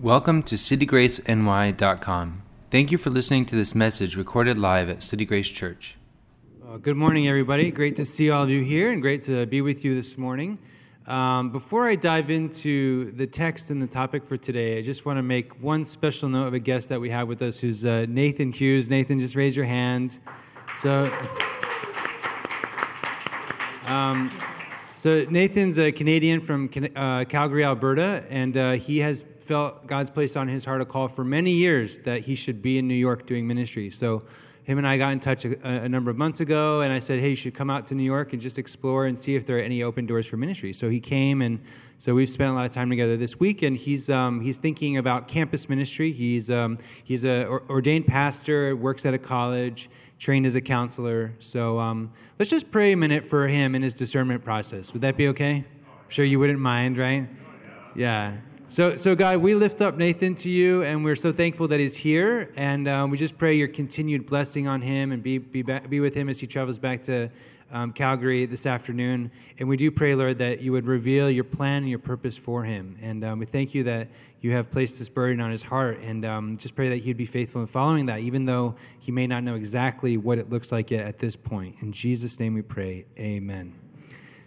Welcome to citygraceny.com. Thank you for listening to this message recorded live at City Grace Church. Uh, good morning, everybody. Great to see all of you here and great to be with you this morning. Um, before I dive into the text and the topic for today, I just want to make one special note of a guest that we have with us who's uh, Nathan Hughes. Nathan, just raise your hand. So, um, so Nathan's a Canadian from uh, Calgary, Alberta, and uh, he has felt God's placed on his heart a call for many years that he should be in New York doing ministry. So him and I got in touch a, a, number of months ago, and I said, "Hey, you should come out to New York and just explore and see if there are any open doors for ministry." So he came, and so we've spent a lot of time together this week. And he's um, he's thinking about campus ministry. He's um, he's a ordained pastor, works at a college, trained as a counselor. So um, let's just pray a minute for him in his discernment process. Would that be okay? I'm sure you wouldn't mind, right? Yeah. So, so God, we lift up Nathan to you, and we're so thankful that he's here. And um, we just pray your continued blessing on him and be, be, back, be with him as he travels back to um, Calgary this afternoon. And we do pray, Lord, that you would reveal your plan and your purpose for him. And um, we thank you that you have placed this burden on his heart. And um, just pray that he'd be faithful in following that, even though he may not know exactly what it looks like yet at this point. In Jesus' name we pray. Amen.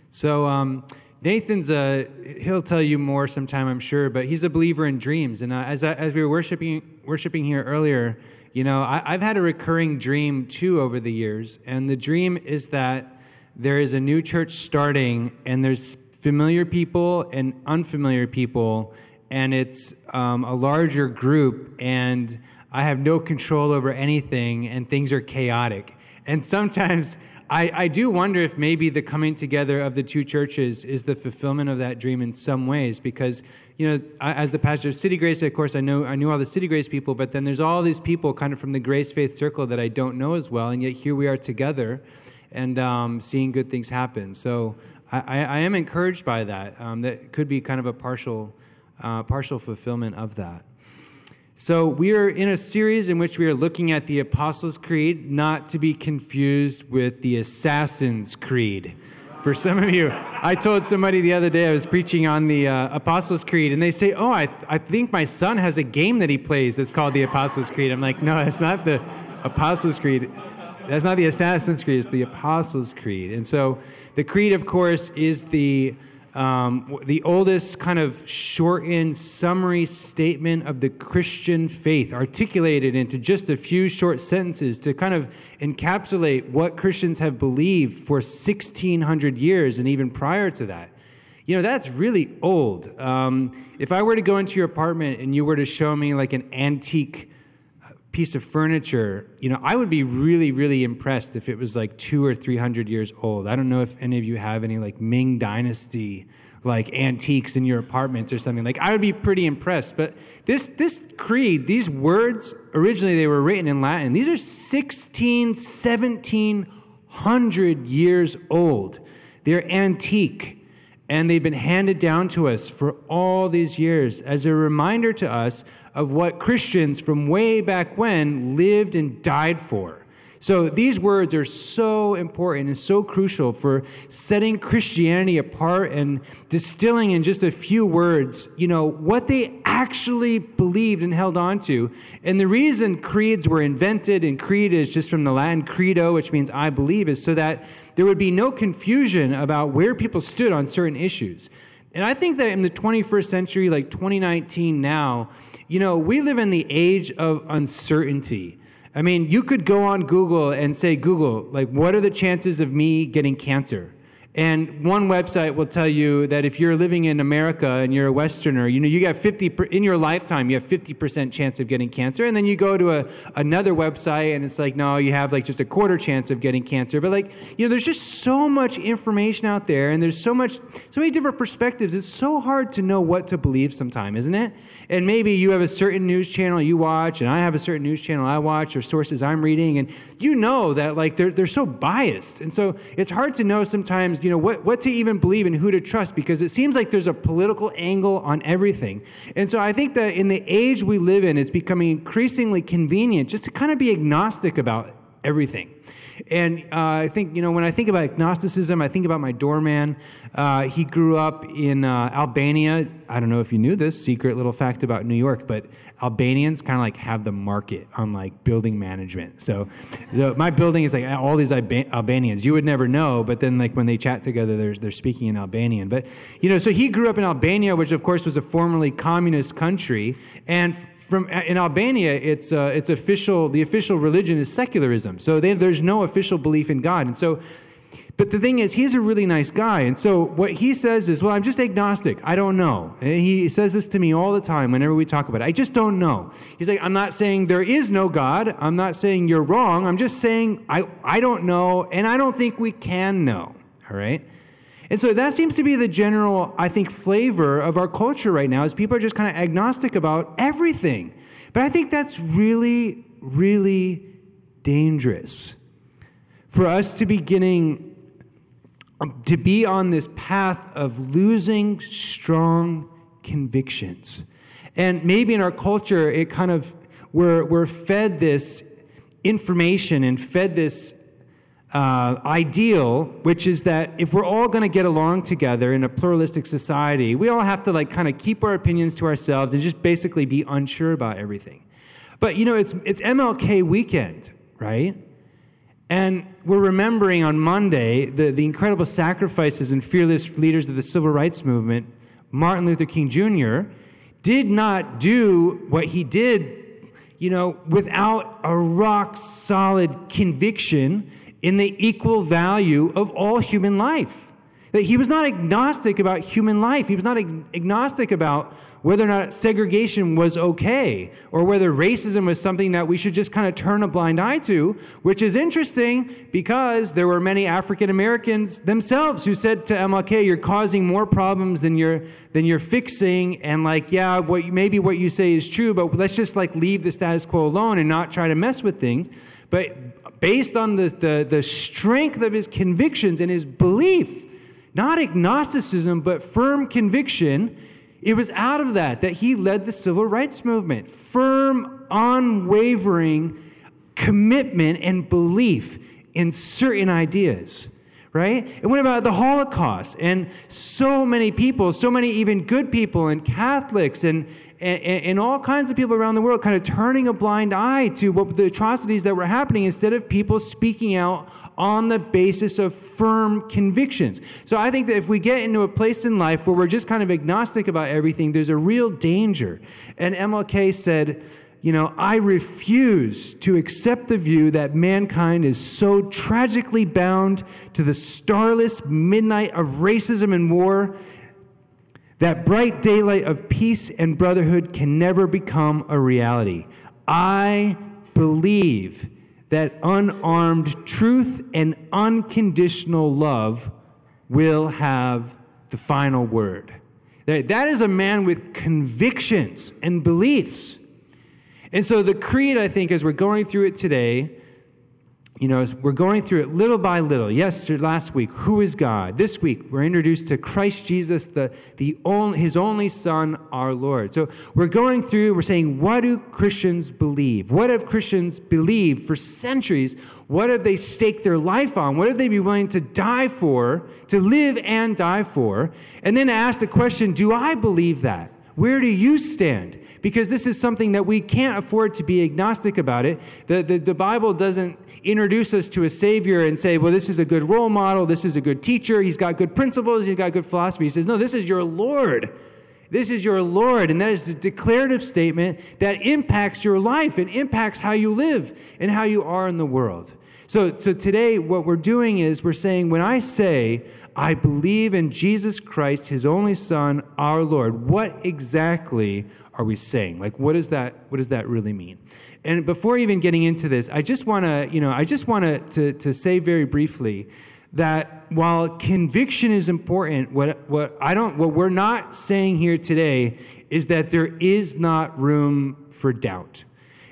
So, um, Nathan's a, he'll tell you more sometime, I'm sure, but he's a believer in dreams. And uh, as, I, as we were worshiping, worshiping here earlier, you know, I, I've had a recurring dream too over the years. And the dream is that there is a new church starting, and there's familiar people and unfamiliar people, and it's um, a larger group, and I have no control over anything, and things are chaotic. And sometimes I, I do wonder if maybe the coming together of the two churches is the fulfillment of that dream in some ways, because you know, as the pastor of City Grace, of course, I know I knew all the City Grace people, but then there's all these people kind of from the Grace Faith circle that I don't know as well, and yet here we are together, and um, seeing good things happen. So I, I am encouraged by that. Um, that could be kind of a partial, uh, partial fulfillment of that. So, we are in a series in which we are looking at the Apostles' Creed, not to be confused with the Assassin's Creed. For some of you, I told somebody the other day I was preaching on the uh, Apostles' Creed, and they say, Oh, I, th- I think my son has a game that he plays that's called the Apostles' Creed. I'm like, No, that's not the Apostles' Creed. That's not the Assassin's Creed, it's the Apostles' Creed. And so, the Creed, of course, is the um, the oldest kind of shortened summary statement of the Christian faith, articulated into just a few short sentences to kind of encapsulate what Christians have believed for 1600 years and even prior to that. You know, that's really old. Um, if I were to go into your apartment and you were to show me like an antique piece of furniture, you know, I would be really, really impressed if it was like two or three hundred years old. I don't know if any of you have any like Ming Dynasty like antiques in your apartments or something. Like I would be pretty impressed. But this this creed, these words originally they were written in Latin. These are 16, 1700 years old. They're antique and they've been handed down to us for all these years as a reminder to us of what Christians from way back when lived and died for. So these words are so important and so crucial for setting Christianity apart and distilling in just a few words, you know, what they actually believed and held on to. And the reason creeds were invented, and creed is just from the Latin credo, which means I believe, is so that there would be no confusion about where people stood on certain issues. And I think that in the 21st century, like 2019 now, you know, we live in the age of uncertainty. I mean, you could go on Google and say, Google, like, what are the chances of me getting cancer? And one website will tell you that if you're living in America and you're a Westerner, you know, you got 50, in your lifetime, you have 50% chance of getting cancer. And then you go to a, another website and it's like, no, you have like just a quarter chance of getting cancer. But like, you know, there's just so much information out there and there's so much, so many different perspectives. It's so hard to know what to believe sometimes, isn't it? And maybe you have a certain news channel you watch and I have a certain news channel I watch or sources I'm reading. And you know that like they're, they're so biased. And so it's hard to know sometimes you know, what, what to even believe and who to trust because it seems like there's a political angle on everything. And so I think that in the age we live in, it's becoming increasingly convenient just to kind of be agnostic about everything. And uh, I think, you know, when I think about agnosticism, I think about my doorman. Uh, he grew up in uh, Albania. I don't know if you knew this secret little fact about New York, but Albanians kind of like have the market on like building management. So, so my building is like all these Alba- Albanians. You would never know, but then like when they chat together, they're, they're speaking in Albanian. But, you know, so he grew up in Albania, which of course was a formerly communist country. And from in Albania, it's uh, it's official. The official religion is secularism, so they, there's no official belief in God. And so, but the thing is, he's a really nice guy. And so what he says is, well, I'm just agnostic. I don't know. And he says this to me all the time whenever we talk about it. I just don't know. He's like, I'm not saying there is no God. I'm not saying you're wrong. I'm just saying I I don't know, and I don't think we can know. All right. And so that seems to be the general, I think, flavor of our culture right now is people are just kind of agnostic about everything. But I think that's really, really dangerous. For us to be getting, um, to be on this path of losing strong convictions. And maybe in our culture, it kind of, we're, we're fed this information and fed this uh, ideal, which is that if we're all going to get along together in a pluralistic society, we all have to like kind of keep our opinions to ourselves and just basically be unsure about everything. But you know, it's it's MLK weekend, right? And we're remembering on Monday the, the incredible sacrifices and fearless leaders of the civil rights movement. Martin Luther King Jr. did not do what he did, you know, without a rock solid conviction in the equal value of all human life. That he was not agnostic about human life. He was not agnostic about whether or not segregation was okay or whether racism was something that we should just kind of turn a blind eye to, which is interesting because there were many African Americans themselves who said to MLK, "You're causing more problems than you're than you're fixing," and like, yeah, what maybe what you say is true, but let's just like leave the status quo alone and not try to mess with things. But based on the, the, the strength of his convictions and his belief, not agnosticism, but firm conviction, it was out of that that he led the civil rights movement. Firm, unwavering commitment and belief in certain ideas right? And what about the Holocaust? And so many people, so many even good people and Catholics and, and, and, all kinds of people around the world kind of turning a blind eye to what the atrocities that were happening instead of people speaking out on the basis of firm convictions. So I think that if we get into a place in life where we're just kind of agnostic about everything, there's a real danger. And MLK said, you know, I refuse to accept the view that mankind is so tragically bound to the starless midnight of racism and war that bright daylight of peace and brotherhood can never become a reality. I believe that unarmed truth and unconditional love will have the final word. That is a man with convictions and beliefs. And so the creed, I think, as we're going through it today, you know, we're going through it little by little. Yesterday, last week, who is God? This week, we're introduced to Christ Jesus, the, the only, his only Son, our Lord. So we're going through, we're saying, what do Christians believe? What have Christians believed for centuries? What have they staked their life on? What have they been willing to die for, to live and die for? And then ask the question, do I believe that? Where do you stand? Because this is something that we can't afford to be agnostic about it. The, the, the Bible doesn't introduce us to a Savior and say, well, this is a good role model, this is a good teacher, he's got good principles, he's got good philosophy. He says, no, this is your Lord. This is your Lord. And that is a declarative statement that impacts your life and impacts how you live and how you are in the world. So, so today, what we're doing is we're saying, when I say, I believe in Jesus Christ, his only Son, our Lord, what exactly are we saying? Like, what, is that, what does that really mean? And before even getting into this, I just want to, you know, I just want to, to say very briefly that while conviction is important, what, what I don't, what we're not saying here today is that there is not room for doubt.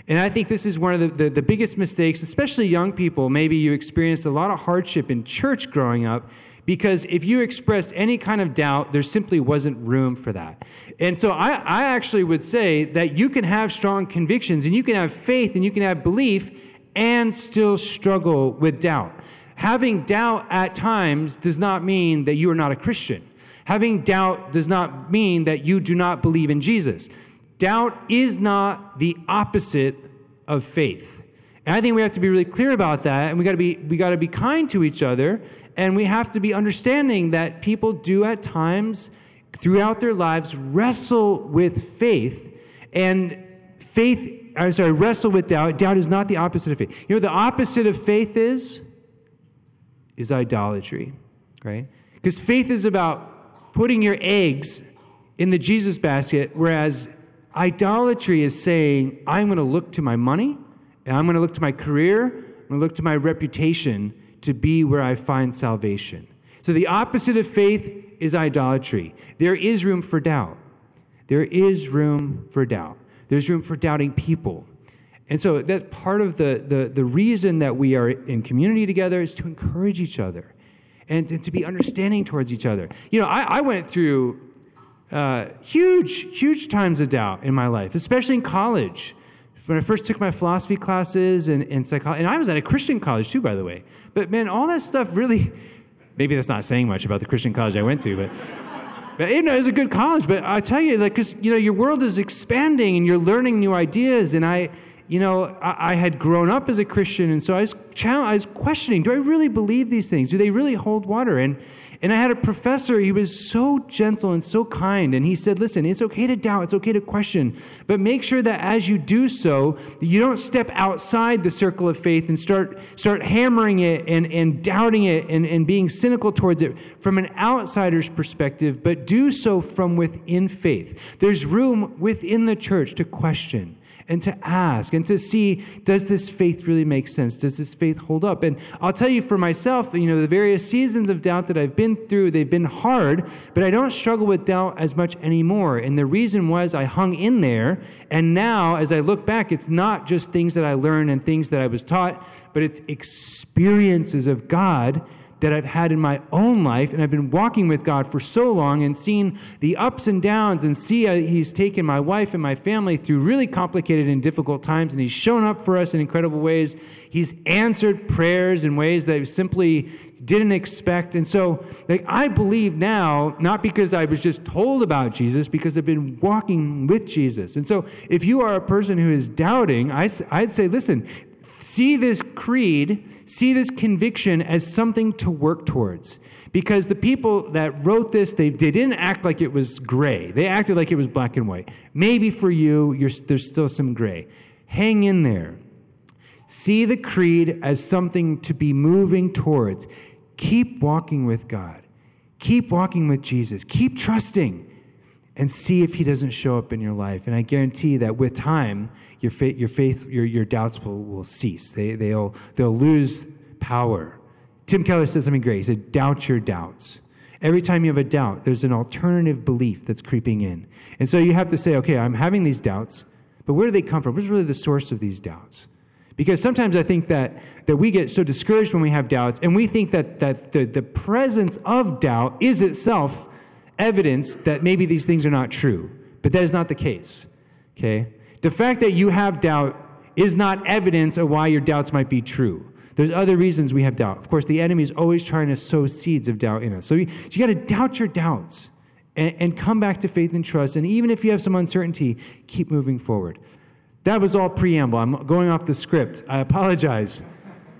And I think this is one of the, the, the, biggest mistakes, especially young people. Maybe you experienced a lot of hardship in church growing up because if you expressed any kind of doubt, there simply wasn't room for that. And so I, I actually would say that you can have strong convictions and you can have faith and you can have belief and still struggle with doubt. Having doubt at times does not mean that you are not a Christian. Having doubt does not mean that you do not believe in Jesus. Doubt is not the opposite of faith. And I think we have to be really clear about that, and we got to be we got to be kind to each other, and we have to be understanding that people do at times throughout their lives wrestle with faith, and faith. I'm sorry, wrestle with doubt. Doubt is not the opposite of faith. You know, the opposite of faith is is idolatry, right? Because faith is about putting your eggs in the Jesus basket, whereas idolatry is saying, I'm going to look to my money, and I'm going to look to my career, I'm going to look to my reputation to be where I find salvation. So the opposite of faith is idolatry. There is room for doubt. There is room for doubt. There's room for doubting people. And so that's part of the, the, the reason that we are in community together is to encourage each other and, and to be understanding towards each other. You know, I, I went through uh, huge, huge times of doubt in my life, especially in college. When I first took my philosophy classes and, and psychology, and I was at a Christian college too, by the way. But man, all that stuff really, maybe that's not saying much about the Christian college I went to, but but you know, it was a good college. But I tell you, like, because you know, your world is expanding and you're learning new ideas. And I, you know, I, I, had grown up as a Christian, and so I was, I was questioning: Do I really believe these things? Do they really hold water? And and I had a professor, he was so gentle and so kind, and he said, Listen, it's okay to doubt, it's okay to question, but make sure that as you do so, you don't step outside the circle of faith and start, start hammering it and, and doubting it and, and being cynical towards it from an outsider's perspective, but do so from within faith. There's room within the church to question and to ask and to see does this faith really make sense? Does this faith hold up? And I'll tell you for myself, you know, the various seasons of doubt that I've been through, they've been hard, but I don't struggle with doubt as much anymore. And the reason was I hung in there. And now, as I look back, it's not just things that I learned and things that I was taught, but it's experiences of God that I've had in my own life, and I've been walking with God for so long and seen the ups and downs, and see uh, He's taken my wife and my family through really complicated and difficult times, and He's shown up for us in incredible ways. He's answered prayers in ways that I simply didn't expect. And so, like, I believe now, not because I was just told about Jesus, because I've been walking with Jesus. And so, if you are a person who is doubting, I, I'd say, listen, See this creed, see this conviction as something to work towards. Because the people that wrote this, they, they didn't act like it was gray. They acted like it was black and white. Maybe for you, there's still some gray. Hang in there. See the creed as something to be moving towards. Keep walking with God. Keep walking with Jesus. Keep trusting and see if he doesn't show up in your life. And I guarantee that with time, your faith, your, faith, your, your doubts will, will cease. They, they'll, they'll lose power. Tim Keller said something great. He said, doubt your doubts. Every time you have a doubt, there's an alternative belief that's creeping in. And so you have to say, okay, I'm having these doubts, but where do they come from? What's really the source of these doubts? Because sometimes I think that, that we get so discouraged when we have doubts, and we think that, that the, the presence of doubt is itself evidence that maybe these things are not true, but that is not the case. Okay? The fact that you have doubt is not evidence of why your doubts might be true. There's other reasons we have doubt. Of course, the enemy is always trying to sow seeds of doubt in us. So you, you got to doubt your doubts and, and come back to faith and trust. And even if you have some uncertainty, keep moving forward. That was all preamble. I'm going off the script. I apologize.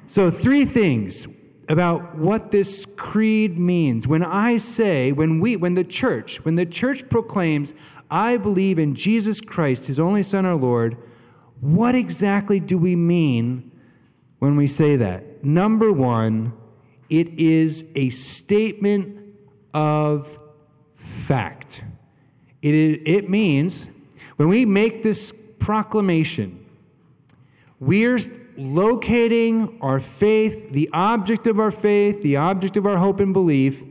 So, three things about what this creed means. When I say, when we, when the church, when the church proclaims, I believe in Jesus Christ, his only Son, our Lord, what exactly do we mean when we say that? Number one, it is a statement of fact. It, it means when we make this proclamation, we're locating our faith, the object of our faith, the object of our hope and belief,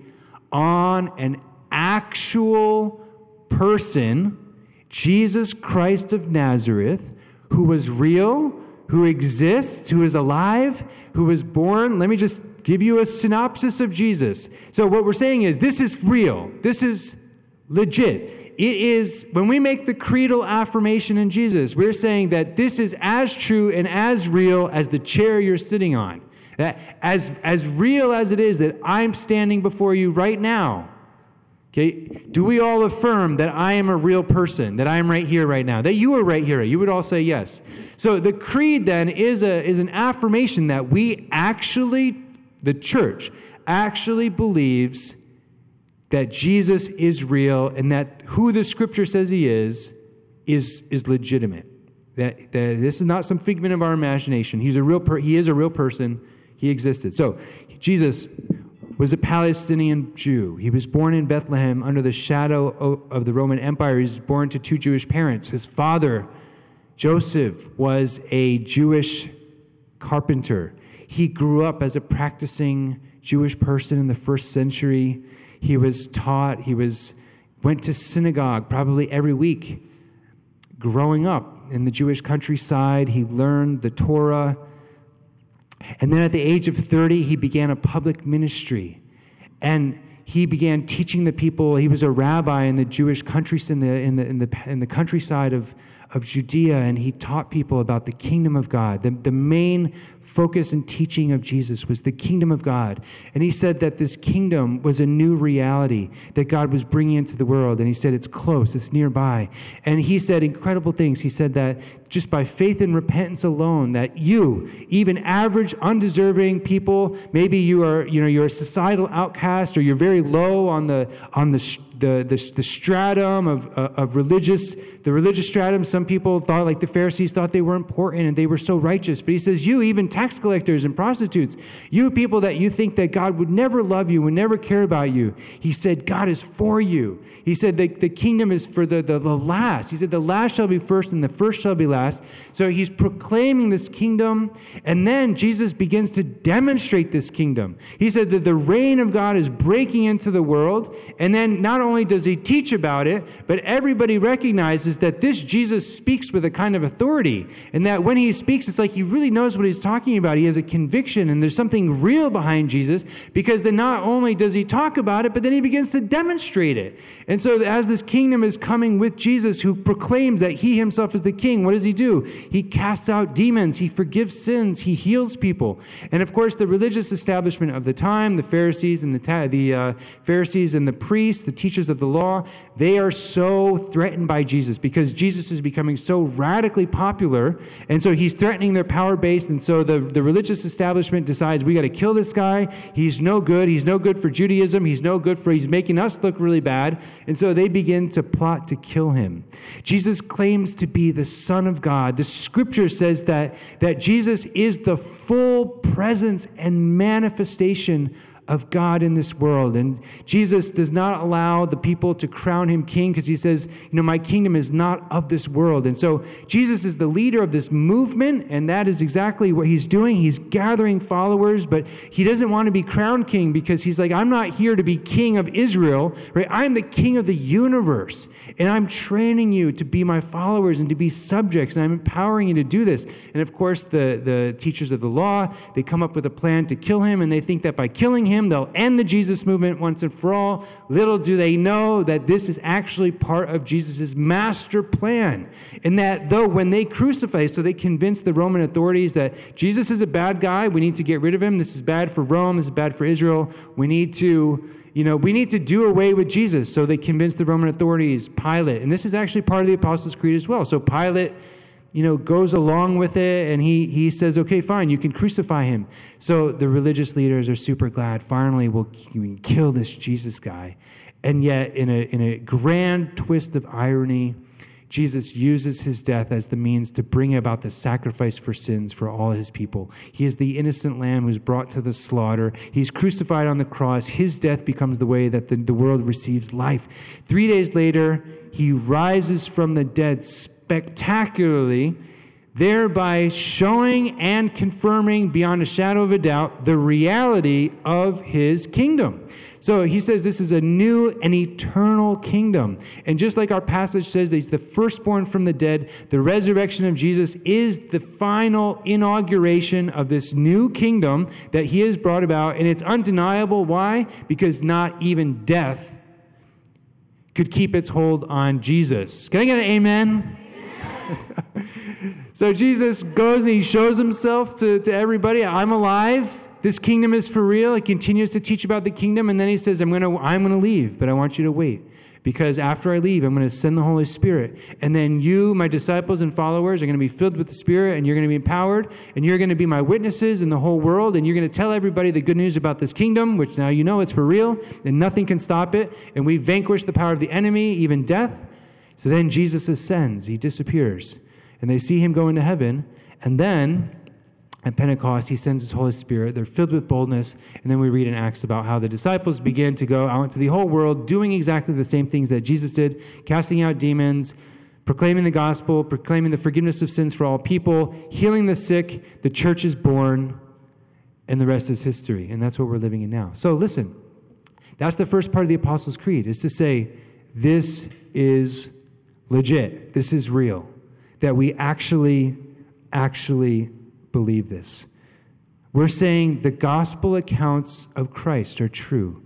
on an actual person, Jesus Christ of Nazareth, who was real, who exists, who is alive, who was born. Let me just give you a synopsis of Jesus. So, what we're saying is this is real, this is legit. It is, when we make the creedal affirmation in Jesus, we're saying that this is as true and as real as the chair you're sitting on. That as, as real as it is that I'm standing before you right now, okay, do we all affirm that I am a real person, that I am right here right now, that you are right here? You would all say yes. So the creed then is, a, is an affirmation that we actually, the church, actually believes that Jesus is real and that who the scripture says he is is, is legitimate. That, that this is not some figment of our imagination. He's a real per, he is a real person. He existed. So Jesus was a Palestinian Jew. He was born in Bethlehem under the shadow of the Roman Empire. He was born to two Jewish parents. His father, Joseph, was a Jewish carpenter. He grew up as a practicing Jewish person in the first century. He was taught, he was went to synagogue probably every week. Growing up in the Jewish countryside, he learned the Torah. And then at the age of 30, he began a public ministry. And he began teaching the people. He was a rabbi in the Jewish country, in the, in the, in the, in the countryside of, of Judea, and he taught people about the kingdom of God. The, the main focus and teaching of Jesus was the kingdom of God. And he said that this kingdom was a new reality that God was bringing into the world. And he said it's close, it's nearby. And he said incredible things. He said that just by faith and repentance alone, that you, even average, undeserving people, maybe you are, you know, you're a societal outcast or you're very low on the, on the, the, the, the stratum of, uh, of religious, the religious stratum. Some people thought, like the Pharisees, thought they were important and they were so righteous. But he says, you, even tax collectors and prostitutes, you people that you think that God would never love you, would never care about you, he said, God is for you. He said, the, the kingdom is for the, the, the last. He said, the last shall be first and the first shall be last. So he's proclaiming this kingdom. And then Jesus begins to demonstrate this kingdom. He said that the reign of God is breaking into the world. And then not does he teach about it, but everybody recognizes that this Jesus speaks with a kind of authority. And that when he speaks, it's like he really knows what he's talking about. He has a conviction, and there's something real behind Jesus because then not only does he talk about it, but then he begins to demonstrate it. And so, as this kingdom is coming with Jesus, who proclaims that he himself is the king, what does he do? He casts out demons, he forgives sins, he heals people. And of course, the religious establishment of the time, the Pharisees and the, the uh, Pharisees and the priests, the teachers of the law, they are so threatened by Jesus because Jesus is becoming so radically popular. And so he's threatening their power base. And so the the, the religious establishment decides we got to kill this guy. He's no good. He's no good for Judaism. He's no good for, he's making us look really bad. And so they begin to plot to kill him. Jesus claims to be the Son of God. The scripture says that, that Jesus is the full presence and manifestation of God in this world. And Jesus does not allow the people to crown him king because he says, You know, my kingdom is not of this world. And so Jesus is the leader of this movement, and that is exactly what he's doing. He's gathering followers, but he doesn't want to be crowned king because he's like, I'm not here to be king of Israel, right? I'm the king of the universe, and I'm training you to be my followers and to be subjects, and I'm empowering you to do this. And of course, the, the teachers of the law, they come up with a plan to kill him, and they think that by killing him, him, they'll end the Jesus movement once and for all. Little do they know that this is actually part of Jesus' master plan. And that though when they crucify, so they convince the Roman authorities that Jesus is a bad guy, we need to get rid of him. This is bad for Rome, this is bad for Israel. We need to you know, we need to do away with Jesus. So they convince the Roman authorities, Pilate. And this is actually part of the Apostles' Creed as well. So Pilate you know, goes along with it and he, he says, okay, fine, you can crucify him. So the religious leaders are super glad. Finally, we'll kill this Jesus guy. And yet, in a, in a grand twist of irony, Jesus uses his death as the means to bring about the sacrifice for sins for all his people. He is the innocent lamb who's brought to the slaughter. He's crucified on the cross. His death becomes the way that the, the world receives life. Three days later, he rises from the dead spectacularly, thereby showing and confirming beyond a shadow of a doubt the reality of his kingdom. So he says this is a new and eternal kingdom. And just like our passage says, he's the firstborn from the dead, the resurrection of Jesus is the final inauguration of this new kingdom that he has brought about. And it's undeniable. Why? Because not even death could keep its hold on Jesus. Can I get an amen? so Jesus goes and he shows himself to, to everybody. I'm alive. This kingdom is for real. He continues to teach about the kingdom, and then he says, I'm gonna, I'm gonna leave, but I want you to wait because after I leave, I'm going to send the Holy Spirit. And then you, my disciples and followers, are going to be filled with the Spirit, and you're going to be empowered, and you're going to be my witnesses in the whole world, and you're going to tell everybody the good news about this kingdom, which now you know it's for real, and nothing can stop it. And we vanquish the power of the enemy, even death. So then Jesus ascends, he disappears, and they see him go into heaven. And then at Pentecost, he sends his Holy Spirit. They're filled with boldness. And then we read in Acts about how the disciples begin to go out into the whole world doing exactly the same things that Jesus did, casting out demons, proclaiming the gospel, proclaiming the forgiveness of sins for all people, healing the sick. The church is born, and the rest is history. And that's what we're living in now. So listen, that's the first part of the Apostles' Creed, is to say, this is legit, this is real, that we actually, actually believe this. We're saying the gospel accounts of Christ are true.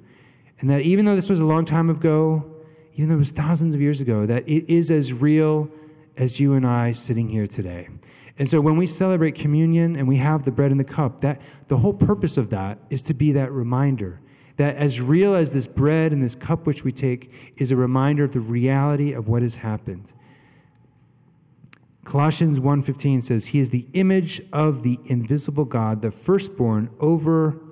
And that even though this was a long time ago, even though it was thousands of years ago, that it is as real as you and I sitting here today. And so when we celebrate communion and we have the bread and the cup, that the whole purpose of that is to be that reminder that as real as this bread and this cup which we take is a reminder of the reality of what has happened. Colossians 1:15 says he is the image of the invisible God, the firstborn over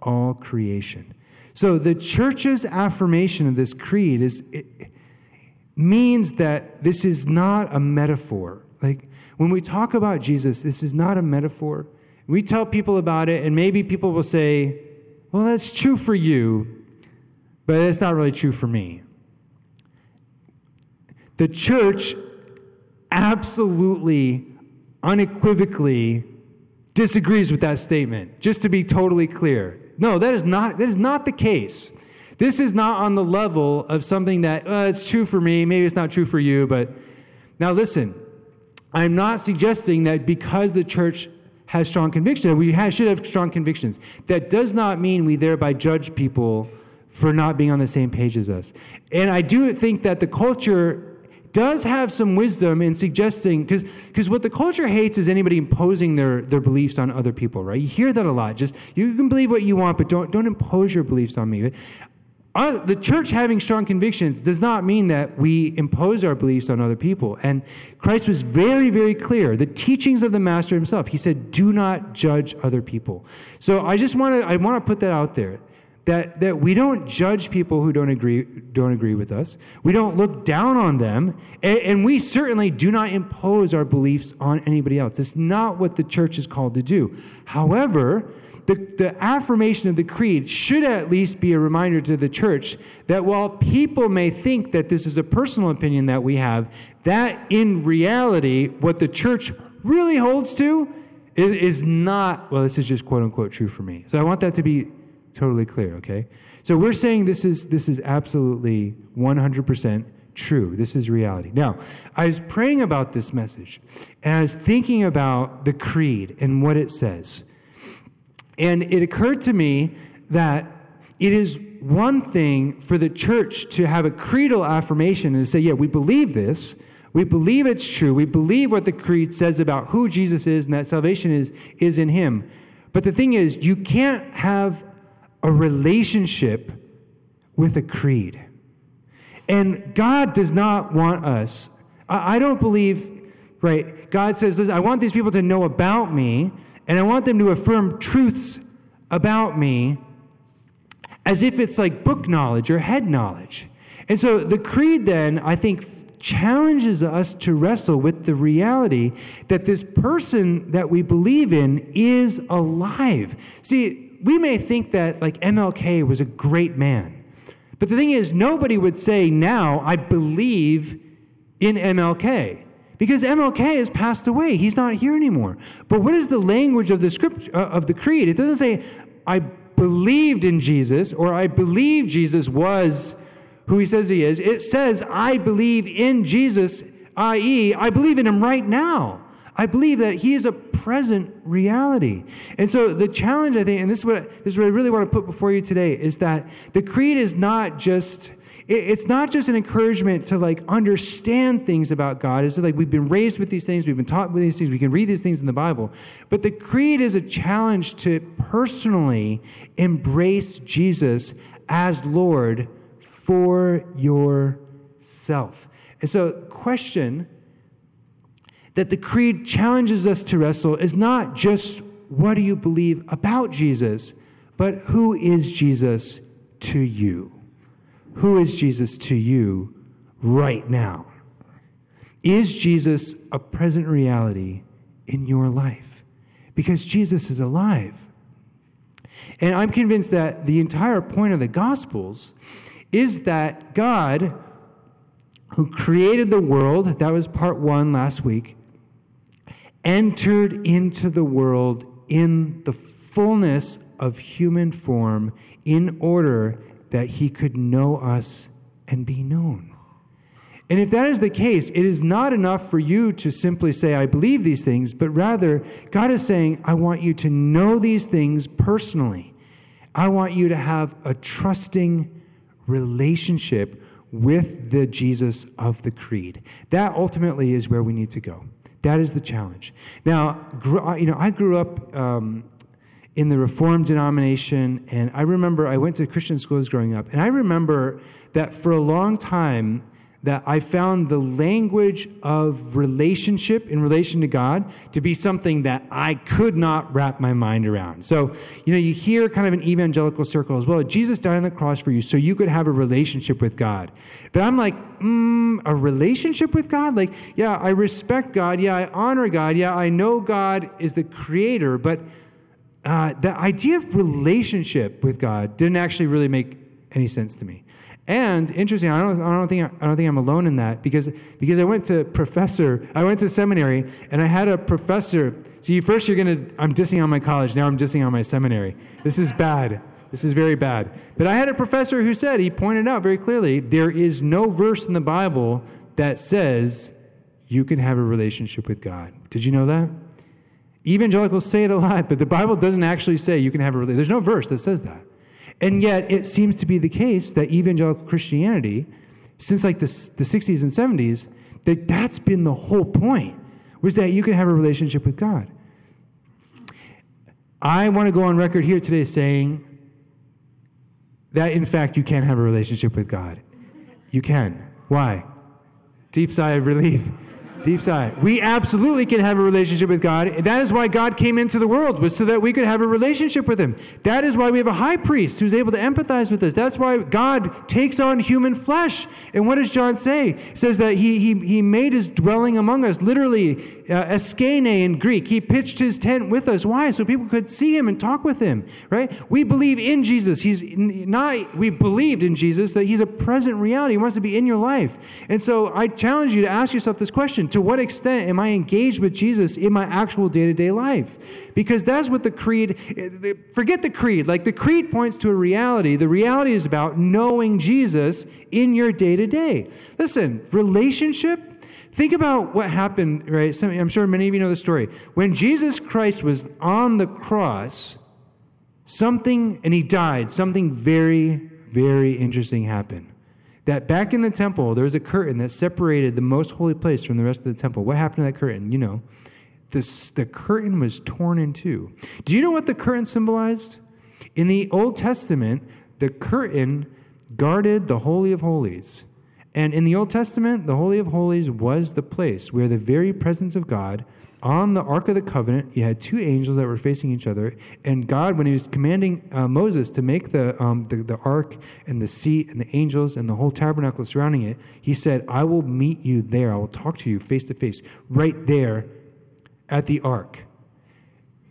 all creation. So the church's affirmation of this creed is means that this is not a metaphor. Like when we talk about Jesus, this is not a metaphor. We tell people about it and maybe people will say, "Well, that's true for you, but it's not really true for me." The church absolutely, unequivocally disagrees with that statement, just to be totally clear. No, that is not, that is not the case. This is not on the level of something that, uh, it's true for me, maybe it's not true for you, but now listen, I'm not suggesting that because the church has strong convictions, we have, should have strong convictions. That does not mean we thereby judge people for not being on the same page as us. And I do think that the culture does have some wisdom in suggesting, because what the culture hates is anybody imposing their, their beliefs on other people, right? You hear that a lot. Just, you can believe what you want, but don't, don't impose your beliefs on me. Uh, the church having strong convictions does not mean that we impose our beliefs on other people. And Christ was very, very clear. The teachings of the Master himself, he said, do not judge other people. So I just want to, I want to put that out there that, that we don't judge people who don't agree, don't agree with us. We don't look down on them. And, and we certainly do not impose our beliefs on anybody else. It's not what the church is called to do. However, the, the affirmation of the creed should at least be a reminder to the church that while people may think that this is a personal opinion that we have, that in reality, what the church really holds to is, is not, well, this is just quote unquote true for me. So I want that to be totally clear, okay? So we're saying this is this is absolutely 100% true. This is reality. Now, I was praying about this message and I was thinking about the creed and what it says. And it occurred to me that it is one thing for the church to have a creedal affirmation and say, yeah, we believe this. We believe it's true. We believe what the creed says about who Jesus is and that salvation is, is in him. But the thing is, you can't have a relationship with a creed. And God does not want us. I don't believe, right? God says, Listen, I want these people to know about me, and I want them to affirm truths about me as if it's like book knowledge or head knowledge. And so the creed then, I think, challenges us to wrestle with the reality that this person that we believe in is alive. See, we may think that like MLK was a great man. But the thing is, nobody would say now, I believe in MLK. Because MLK has passed away. He's not here anymore. But what is the language of the script uh, of the creed? It doesn't say, I believed in Jesus or I believe Jesus was who he says he is. It says, I believe in Jesus, i.e., I believe in him right now. I believe that he is a present reality. And so the challenge, I think, and this is what, this is what I really want to put before you today, is that the creed is not just it's not just an encouragement to like understand things about God. It's like we've been raised with these things, we've been taught with these things, we can read these things in the Bible. But the creed is a challenge to personally embrace Jesus as Lord for yourself. And so, question that the creed challenges us to wrestle is not just what do you believe about Jesus, but who is Jesus to you? Who is Jesus to you right now? Is Jesus a present reality in your life? Because Jesus is alive. And I'm convinced that the entire point of the Gospels is that God, who created the world, that was part one last week, entered into the world in the fullness of human form in order that he could know us and be known. And if that is the case, it is not enough for you to simply say, I believe these things, but rather, God is saying, I want you to know these things personally. I want you to have a trusting relationship with the Jesus of the Creed. That ultimately is where we need to go. That is the challenge. Now, you know, I grew up um, in the Reformed denomination, and I remember I went to Christian schools growing up, and I remember that for a long time, that I found the language of relationship in relation to God to be something that I could not wrap my mind around. So, you know, you hear kind of an evangelical circle as well. Jesus died on the cross for you so you could have a relationship with God. But I'm like, mm, a relationship with God? Like, yeah, I respect God. Yeah, I honor God. Yeah, I know God is the creator. But uh, the idea of relationship with God didn't actually really make any sense to me. And interesting, I don't, I don't think I don't think I'm alone in that because because I went to professor, I went to seminary, and I had a professor. See, first you're gonna, I'm dissing on my college. Now I'm dissing on my seminary. This is bad. This is very bad. But I had a professor who said he pointed out very clearly there is no verse in the Bible that says you can have a relationship with God. Did you know that? Evangelicals say it a lot, but the Bible doesn't actually say you can have a relationship. There's no verse that says that. And yet, it seems to be the case that evangelical Christianity, since like the, the 60s and 70s, that that's been the whole point, was that you can have a relationship with God. I want to go on record here today saying that, in fact, you can have a relationship with God. You can. Why? Deep sigh of relief. Deep sigh. We absolutely can have a relationship with God. That is why God came into the world, was so that we could have a relationship with Him. That is why we have a high priest who's able to empathize with us. That's why God takes on human flesh. And what does John say? He says that He, he, he made His dwelling among us, literally, uh, eskene in Greek. He pitched His tent with us. Why? So people could see Him and talk with Him, right? We believe in Jesus. He's not, we believed in Jesus, that He's a present reality. He wants to be in your life. And so I challenge you to ask yourself this question to what extent am I engaged with Jesus in my actual day to day life? Because that's what the creed, forget the creed. Like the creed points to a reality. The reality is about knowing Jesus in your day to day. Listen, relationship, Think about what happened, right? Some, I'm sure many of you know the story. When Jesus Christ was on the cross, something, and he died, something very, very interesting happened that back in the temple, there was a curtain that separated the most holy place from the rest of the temple. What happened to that curtain? You know, this, the curtain was torn in two. Do you know what the curtain symbolized? In the Old Testament, the curtain guarded the Holy of Holies. And in the Old Testament, the Holy of Holies was the place where the very presence of God on the Ark of the Covenant, you had two angels that were facing each other. And God, when he was commanding uh, Moses to make the, um, the, the ark and the seat and the angels and the whole tabernacle surrounding it, he said, I will meet you there. I will talk to you face to face, right there at the ark.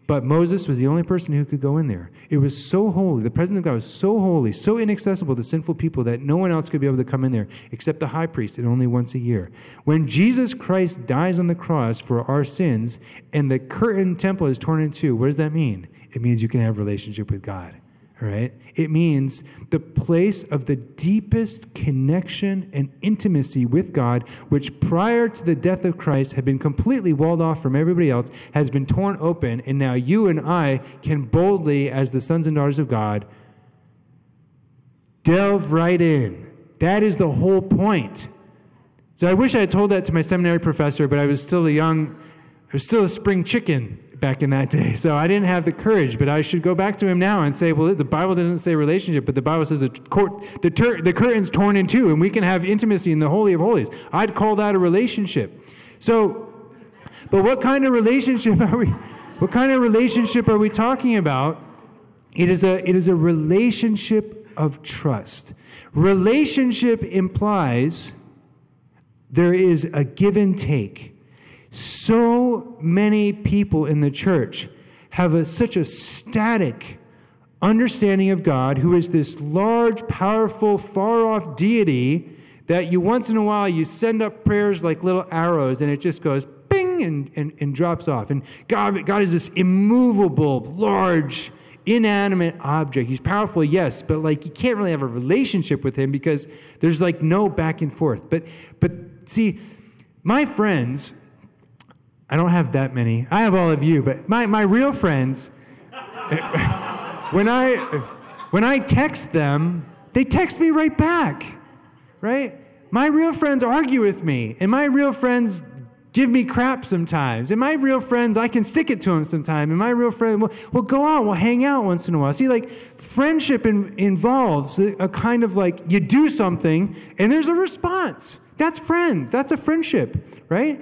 But Moses was the only person who could go in there. It was so holy. The presence of God was so holy, so inaccessible to sinful people that no one else could be able to come in there except the high priest, and only once a year. When Jesus Christ dies on the cross for our sins and the curtain temple is torn in two, what does that mean? It means you can have a relationship with God. Right? It means the place of the deepest connection and intimacy with God, which prior to the death of Christ had been completely walled off from everybody else, has been torn open. And now you and I can boldly, as the sons and daughters of God, delve right in That is the whole point. So I wish I had told that to my seminary professor, but I was still a young, I was still a spring chicken back in that day. So I didn't have the courage, but I should go back to him now and say, well, the Bible doesn't say relationship, but the Bible says the, court, the, tur- the curtain's torn in two and we can have intimacy in the Holy of Holies. I'd call that a relationship. So, but what kind of relationship are we, what kind of relationship are we talking about? It is a, it is a relationship of trust. Relationship implies there is a give and take. So many people in the church have a, such a static understanding of God, who is this large, powerful, far off deity that you once in a while you send up prayers like little arrows and it just goes bing and, and, and drops off. And God, God is this immovable, large, inanimate object. He's powerful, yes, but like you can't really have a relationship with him because there's like no back and forth. But but see, my friends, I don't have that many. I have all of you, but my, my real friends, when I when I text them, they text me right back. Right? My real friends argue with me, and my real friends give me crap sometimes. And my real friends, I can stick it to them sometimes. And my real friend, well, well go out, we'll hang out once in a while. See, like, friendship in, involves a, a kind of like you do something and there's a response. That's friends. That's a friendship, right?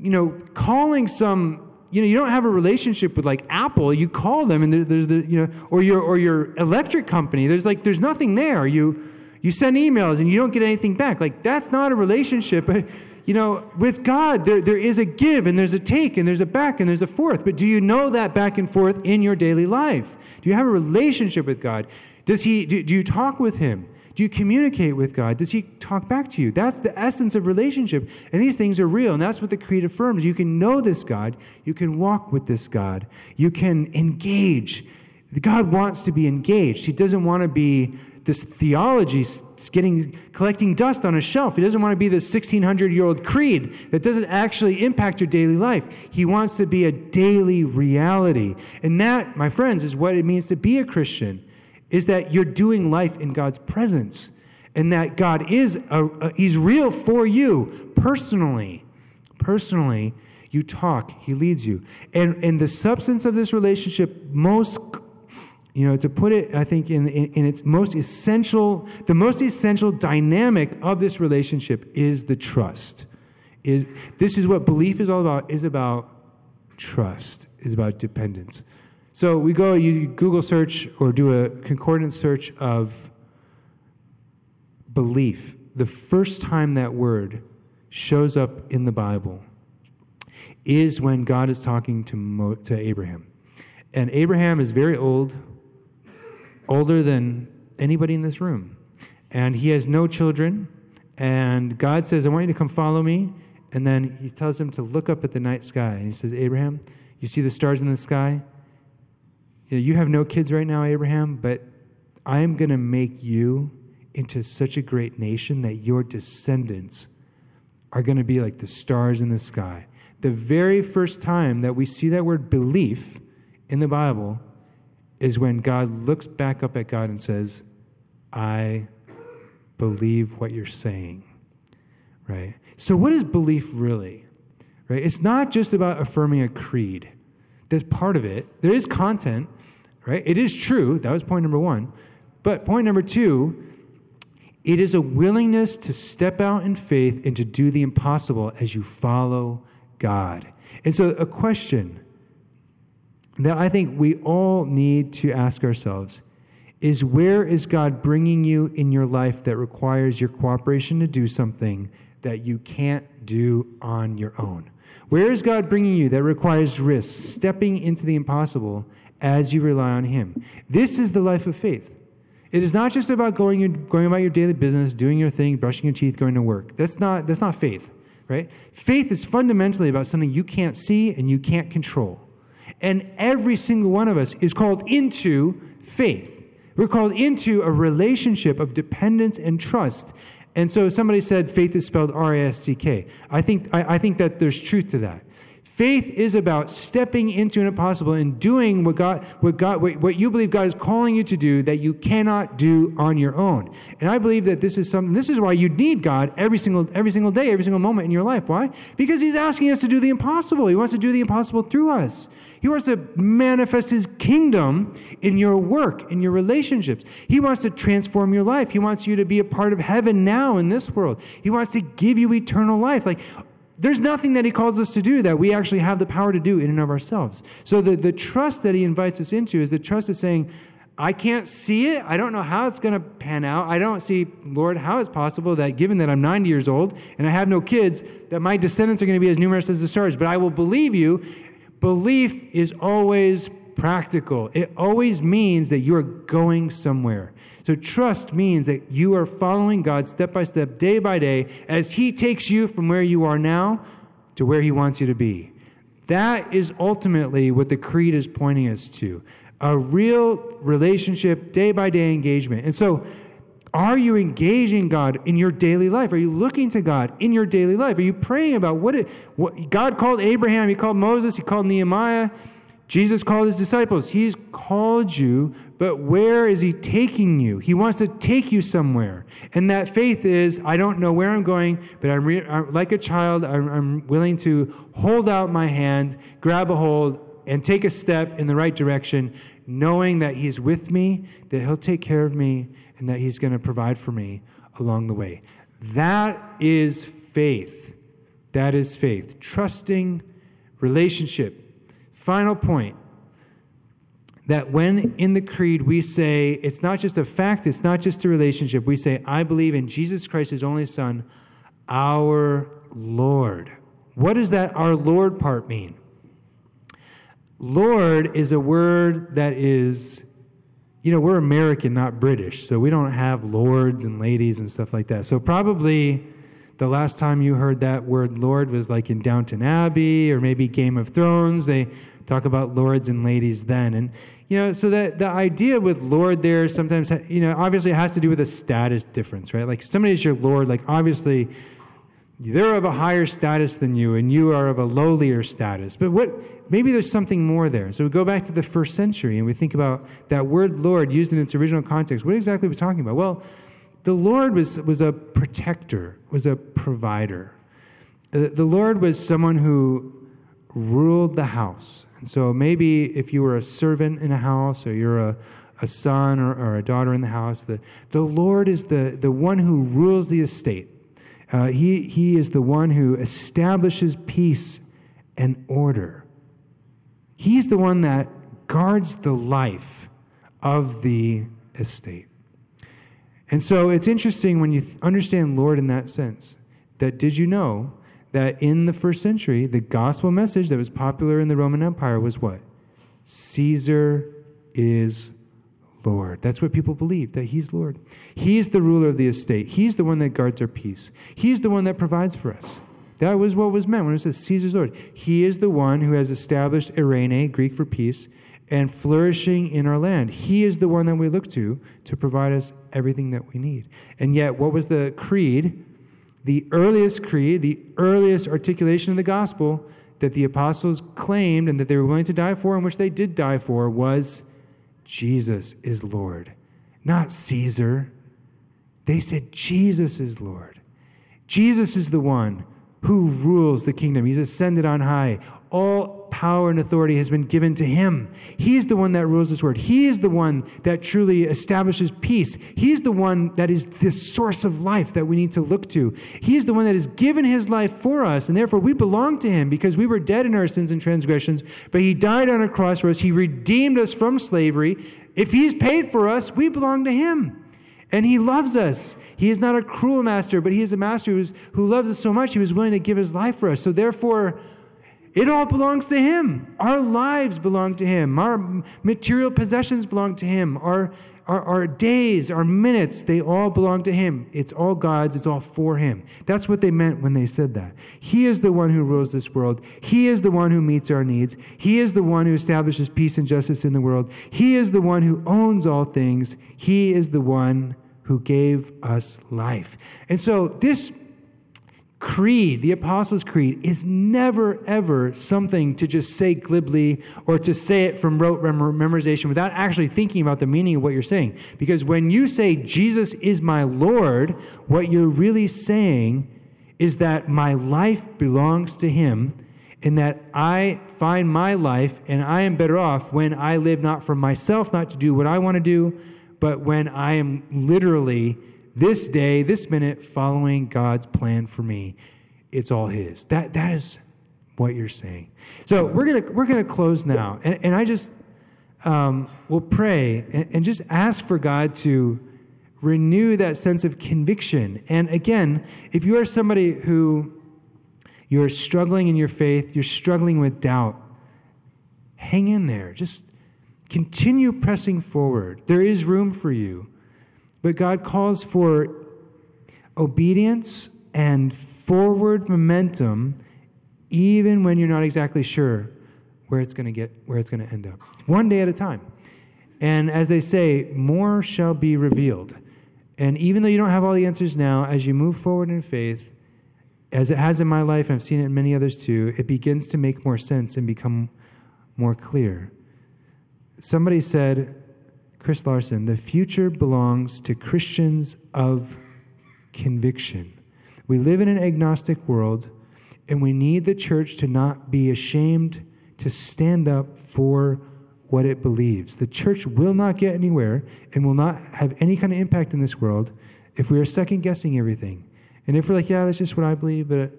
You know, calling some you know, you don't have a relationship with like Apple. You call them, and there's the you know, or your or your electric company. There's like there's nothing there. You you send emails and you don't get anything back. Like that's not a relationship. But you know, with God, there, there is a give and there's a take and there's a back and there's a forth. But do you know that back and forth in your daily life? Do you have a relationship with God? Does he, do, do you talk with him? Do you communicate with God? Does he talk back to you? That's the essence of relationship. And these things are real. And that's what the Creed affirms. You can know this God. You can walk with this God. You can engage. God wants to be engaged. He doesn't want to be this theology getting collecting dust on a shelf. He doesn't want to be this 1600 year old creed that doesn't actually impact your daily life. He wants to be a daily reality. And that, my friends, is what it means to be a Christian is that you're doing life in God's presence and that God is a, a, he's real for you personally. Personally, you talk, he leads you. And and the substance of this relationship most you know, to put it, I think, in, in, in, its most essential, the most essential dynamic of this relationship is the trust. Is, this is what belief is all about, is about trust, is about dependence. So we go, you Google search or do a concordance search of belief. The first time that word shows up in the Bible is when God is talking to, Mo, to Abraham. And Abraham is very old, older than anybody in this room. And he has no children. And God says, I want you to come follow me. And then he tells him to look up at the night sky. And he says, Abraham, you see the stars in the sky? You, know, you have no kids right now, Abraham, but I am going to make you into such a great nation that your descendants are going to be like the stars in the sky. The very first time that we see that word belief in the Bible is when God looks back up at God and says, I believe what you're saying. Right? So, what is belief really? Right? It's not just about affirming a creed. There's part of it. There is content, right? It is true. That was point number one. But point number two, it is a willingness to step out in faith and to do the impossible as you follow God. And so, a question that I think we all need to ask ourselves is where is God bringing you in your life that requires your cooperation to do something that you can't do on your own? Where is God bringing you that requires risk, stepping into the impossible as you rely on Him? This is the life of faith. It is not just about going, going about your daily business, doing your thing, brushing your teeth, going to work. That's not, that's not faith, right? Faith is fundamentally about something you can't see and you can't control. And every single one of us is called into faith. We're called into a relationship of dependence and trust. And so somebody said faith is spelled R A S C K. I think, I, I think that there's truth to that. Faith is about stepping into an impossible and doing what God, what God, what, what you believe God is calling you to do that you cannot do on your own. And I believe that this is something. This is why you need God every single every single day, every single moment in your life. Why? Because He's asking us to do the impossible. He wants to do the impossible through us. He wants to manifest His kingdom in your work, in your relationships. He wants to transform your life. He wants you to be a part of heaven now in this world. He wants to give you eternal life. Like there's nothing that he calls us to do that we actually have the power to do in and of ourselves. So the, the trust that he invites us into is the trust of saying, I can't see it. I don't know how it's going to pan out. I don't see, Lord, how it's possible that given that I'm 90 years old and I have no kids, that my descendants are going to be as numerous as the stars. But I will believe you. Belief is always practical. It always means that you're going somewhere. So trust means that you are following God step by step, day by day, as He takes you from where you are now to where He wants you to be. That is ultimately what the creed is pointing us to a real relationship, day by day engagement. And so, are you engaging God in your daily life? Are you looking to God in your daily life? Are you praying about what, it, what God called Abraham? He called Moses, he called Nehemiah. Jesus called his disciples. He's called you, but where is he taking you? He wants to take you somewhere. And that faith is I don't know where I'm going, but I'm, re- I'm like a child, I'm, I'm willing to hold out my hand, grab a hold, and take a step in the right direction, knowing that he's with me, that he'll take care of me, and that he's going to provide for me along the way. That is faith. That is faith. Trusting relationship Final point that when in the creed we say it's not just a fact, it's not just a relationship, we say, I believe in Jesus Christ, his only Son, our Lord. What does that our Lord part mean? Lord is a word that is, you know, we're American, not British, so we don't have lords and ladies and stuff like that. So probably the last time you heard that word Lord was like in Downton Abbey or maybe Game of Thrones. They talk about lords and ladies then. And, you know, so that the idea with Lord there sometimes, you know, obviously it has to do with a status difference, right? Like somebody is your Lord, like obviously they're of a higher status than you and you are of a lowlier status. But what, maybe there's something more there. So we go back to the first century and we think about that word Lord used in its original context. What exactly are we talking about? Well, the Lord was, was a protector, was a provider. The, the Lord was someone who ruled the house. And so maybe if you were a servant in a house or you're a, a son or, or a daughter in the house, the, the Lord is the, the one who rules the estate. Uh, he, he is the one who establishes peace and order. He's the one that guards the life of the estate. And so it's interesting when you understand Lord in that sense that did you know that in the first century, the gospel message that was popular in the Roman Empire was what? Caesar is Lord. That's what people believe, that He's Lord. He's the ruler of the estate. He's the one that guards our peace. He's the one that provides for us. That was what was meant when it says Caesar's Lord. He is the one who has established Irene, Greek for peace, and flourishing in our land. He is the one that we look to to provide us everything that we need. And yet, what was the creed? The earliest creed, the earliest articulation of the gospel that the apostles claimed and that they were willing to die for, and which they did die for, was Jesus is Lord, not Caesar. They said Jesus is Lord. Jesus is the one who rules the kingdom. He's ascended on high. All power and authority has been given to him. He's the one that rules this world. He is the one that truly establishes peace. He's the one that is the source of life that we need to look to. He is the one that has given his life for us, and therefore we belong to him because we were dead in our sins and transgressions, but he died on a cross for us. He redeemed us from slavery. If he's paid for us, we belong to him. And he loves us. He is not a cruel master, but he is a master is, who loves us so much he was willing to give his life for us. So therefore, it all belongs to Him. Our lives belong to Him. Our material possessions belong to Him. Our, our, our, days, our minutes, they all belong to Him. It's all God's, it's all for Him. That's what they meant when they said that. He is the one who rules this world. He is the one who meets our needs. He is the one who establishes peace and justice in the world. He is the one who owns all things. He is the one who gave us life. And so this creed, the Apostles' Creed, is never, ever something to just say glibly or to say it from rote memorization without actually thinking about the meaning of what you're saying. Because when you say, Jesus is my Lord, what you're really saying is that my life belongs to Him and that I find my life and I am better off when I live not for myself, not to do what I want to do, but when I am literally this day, this minute, following God's plan for me. It's all His. That, that is what you're saying. So we're gonna we're gonna close now, and, and I just um, will pray and, and just ask for God to renew that sense of conviction. And again, if you are somebody who you're struggling in your faith, you're struggling with doubt, hang in there. Just continue pressing forward. There is room for you. But God calls for obedience and forward momentum even when you're not exactly sure where it's going to get where it's going to end up. One day at a time. And as they say, more shall be revealed. And even though you don't have all the answers now, as you move forward in faith, as it has in my life, and I've seen it in many others too, it begins to make more sense and become more clear. Somebody said, Chris Larson, the future belongs to Christians of conviction. We live in an agnostic world, and we need the church to not be ashamed to stand up for what it believes. The church will not get anywhere and will not have any kind of impact in this world if we are second guessing everything. And if we're like, yeah, that's just what I believe, but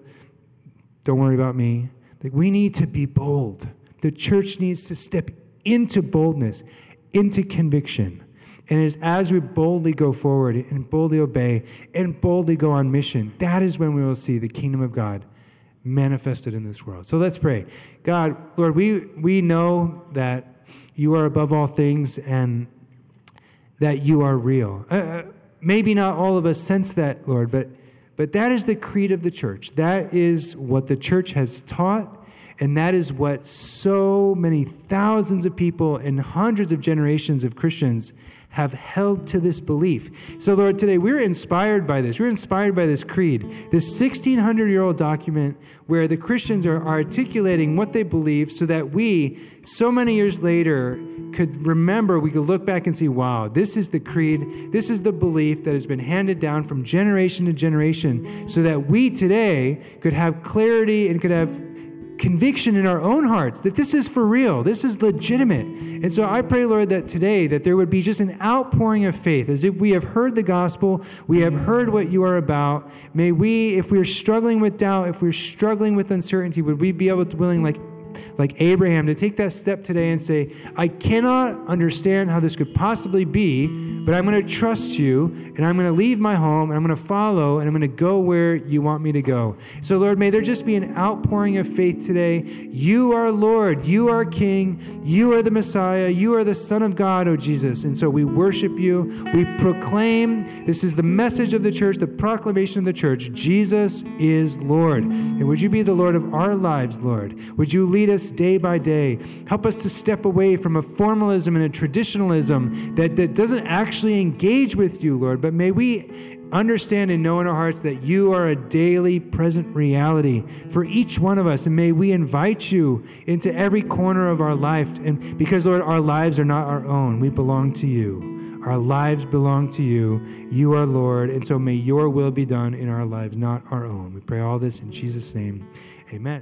don't worry about me. Like we need to be bold. The church needs to step into boldness into conviction. And it's as we boldly go forward and boldly obey and boldly go on mission, that is when we will see the kingdom of God manifested in this world. So let's pray. God, Lord, we, we know that you are above all things and that you are real. Uh, uh maybe not all of us sense that, Lord, but, but that is the creed of the church. That is what the church has taught and that is what so many thousands of people and hundreds of generations of Christians have held to this belief. So, Lord, today we're inspired by this. We're inspired by this creed, this 1600 year old document where the Christians are articulating what they believe so that we, so many years later, could remember, we could look back and see, wow, this is the creed, this is the belief that has been handed down from generation to generation, so that we today could have clarity and could have conviction in our own hearts that this is for real, this is legitimate. And so I pray, Lord, that today that there would be just an outpouring of faith as if we have heard the gospel, we have heard what you are about. May we, if we're struggling with doubt, if we're struggling with uncertainty, would we be able to willing like like Abraham, to take that step today and say, I cannot understand how this could possibly be, but I'm going to trust you and I'm going to leave my home and I'm going to follow and I'm going to go where you want me to go. So, Lord, may there just be an outpouring of faith today. You are Lord, you are King, you are the Messiah, you are the Son of God, oh Jesus. And so we worship you, we proclaim this is the message of the church, the proclamation of the church Jesus is Lord. And would you be the Lord of our lives, Lord? Would you lead us day by day. Help us to step away from a formalism and a traditionalism that, that doesn't actually engage with you, Lord. But may we understand and know in our hearts that you are a daily present reality for each one of us. And may we invite you into every corner of our life. And because, Lord, our lives are not our own, we belong to you. Our lives belong to you. You are Lord. And so may your will be done in our lives, not our own. We pray all this in Jesus' name. Amen.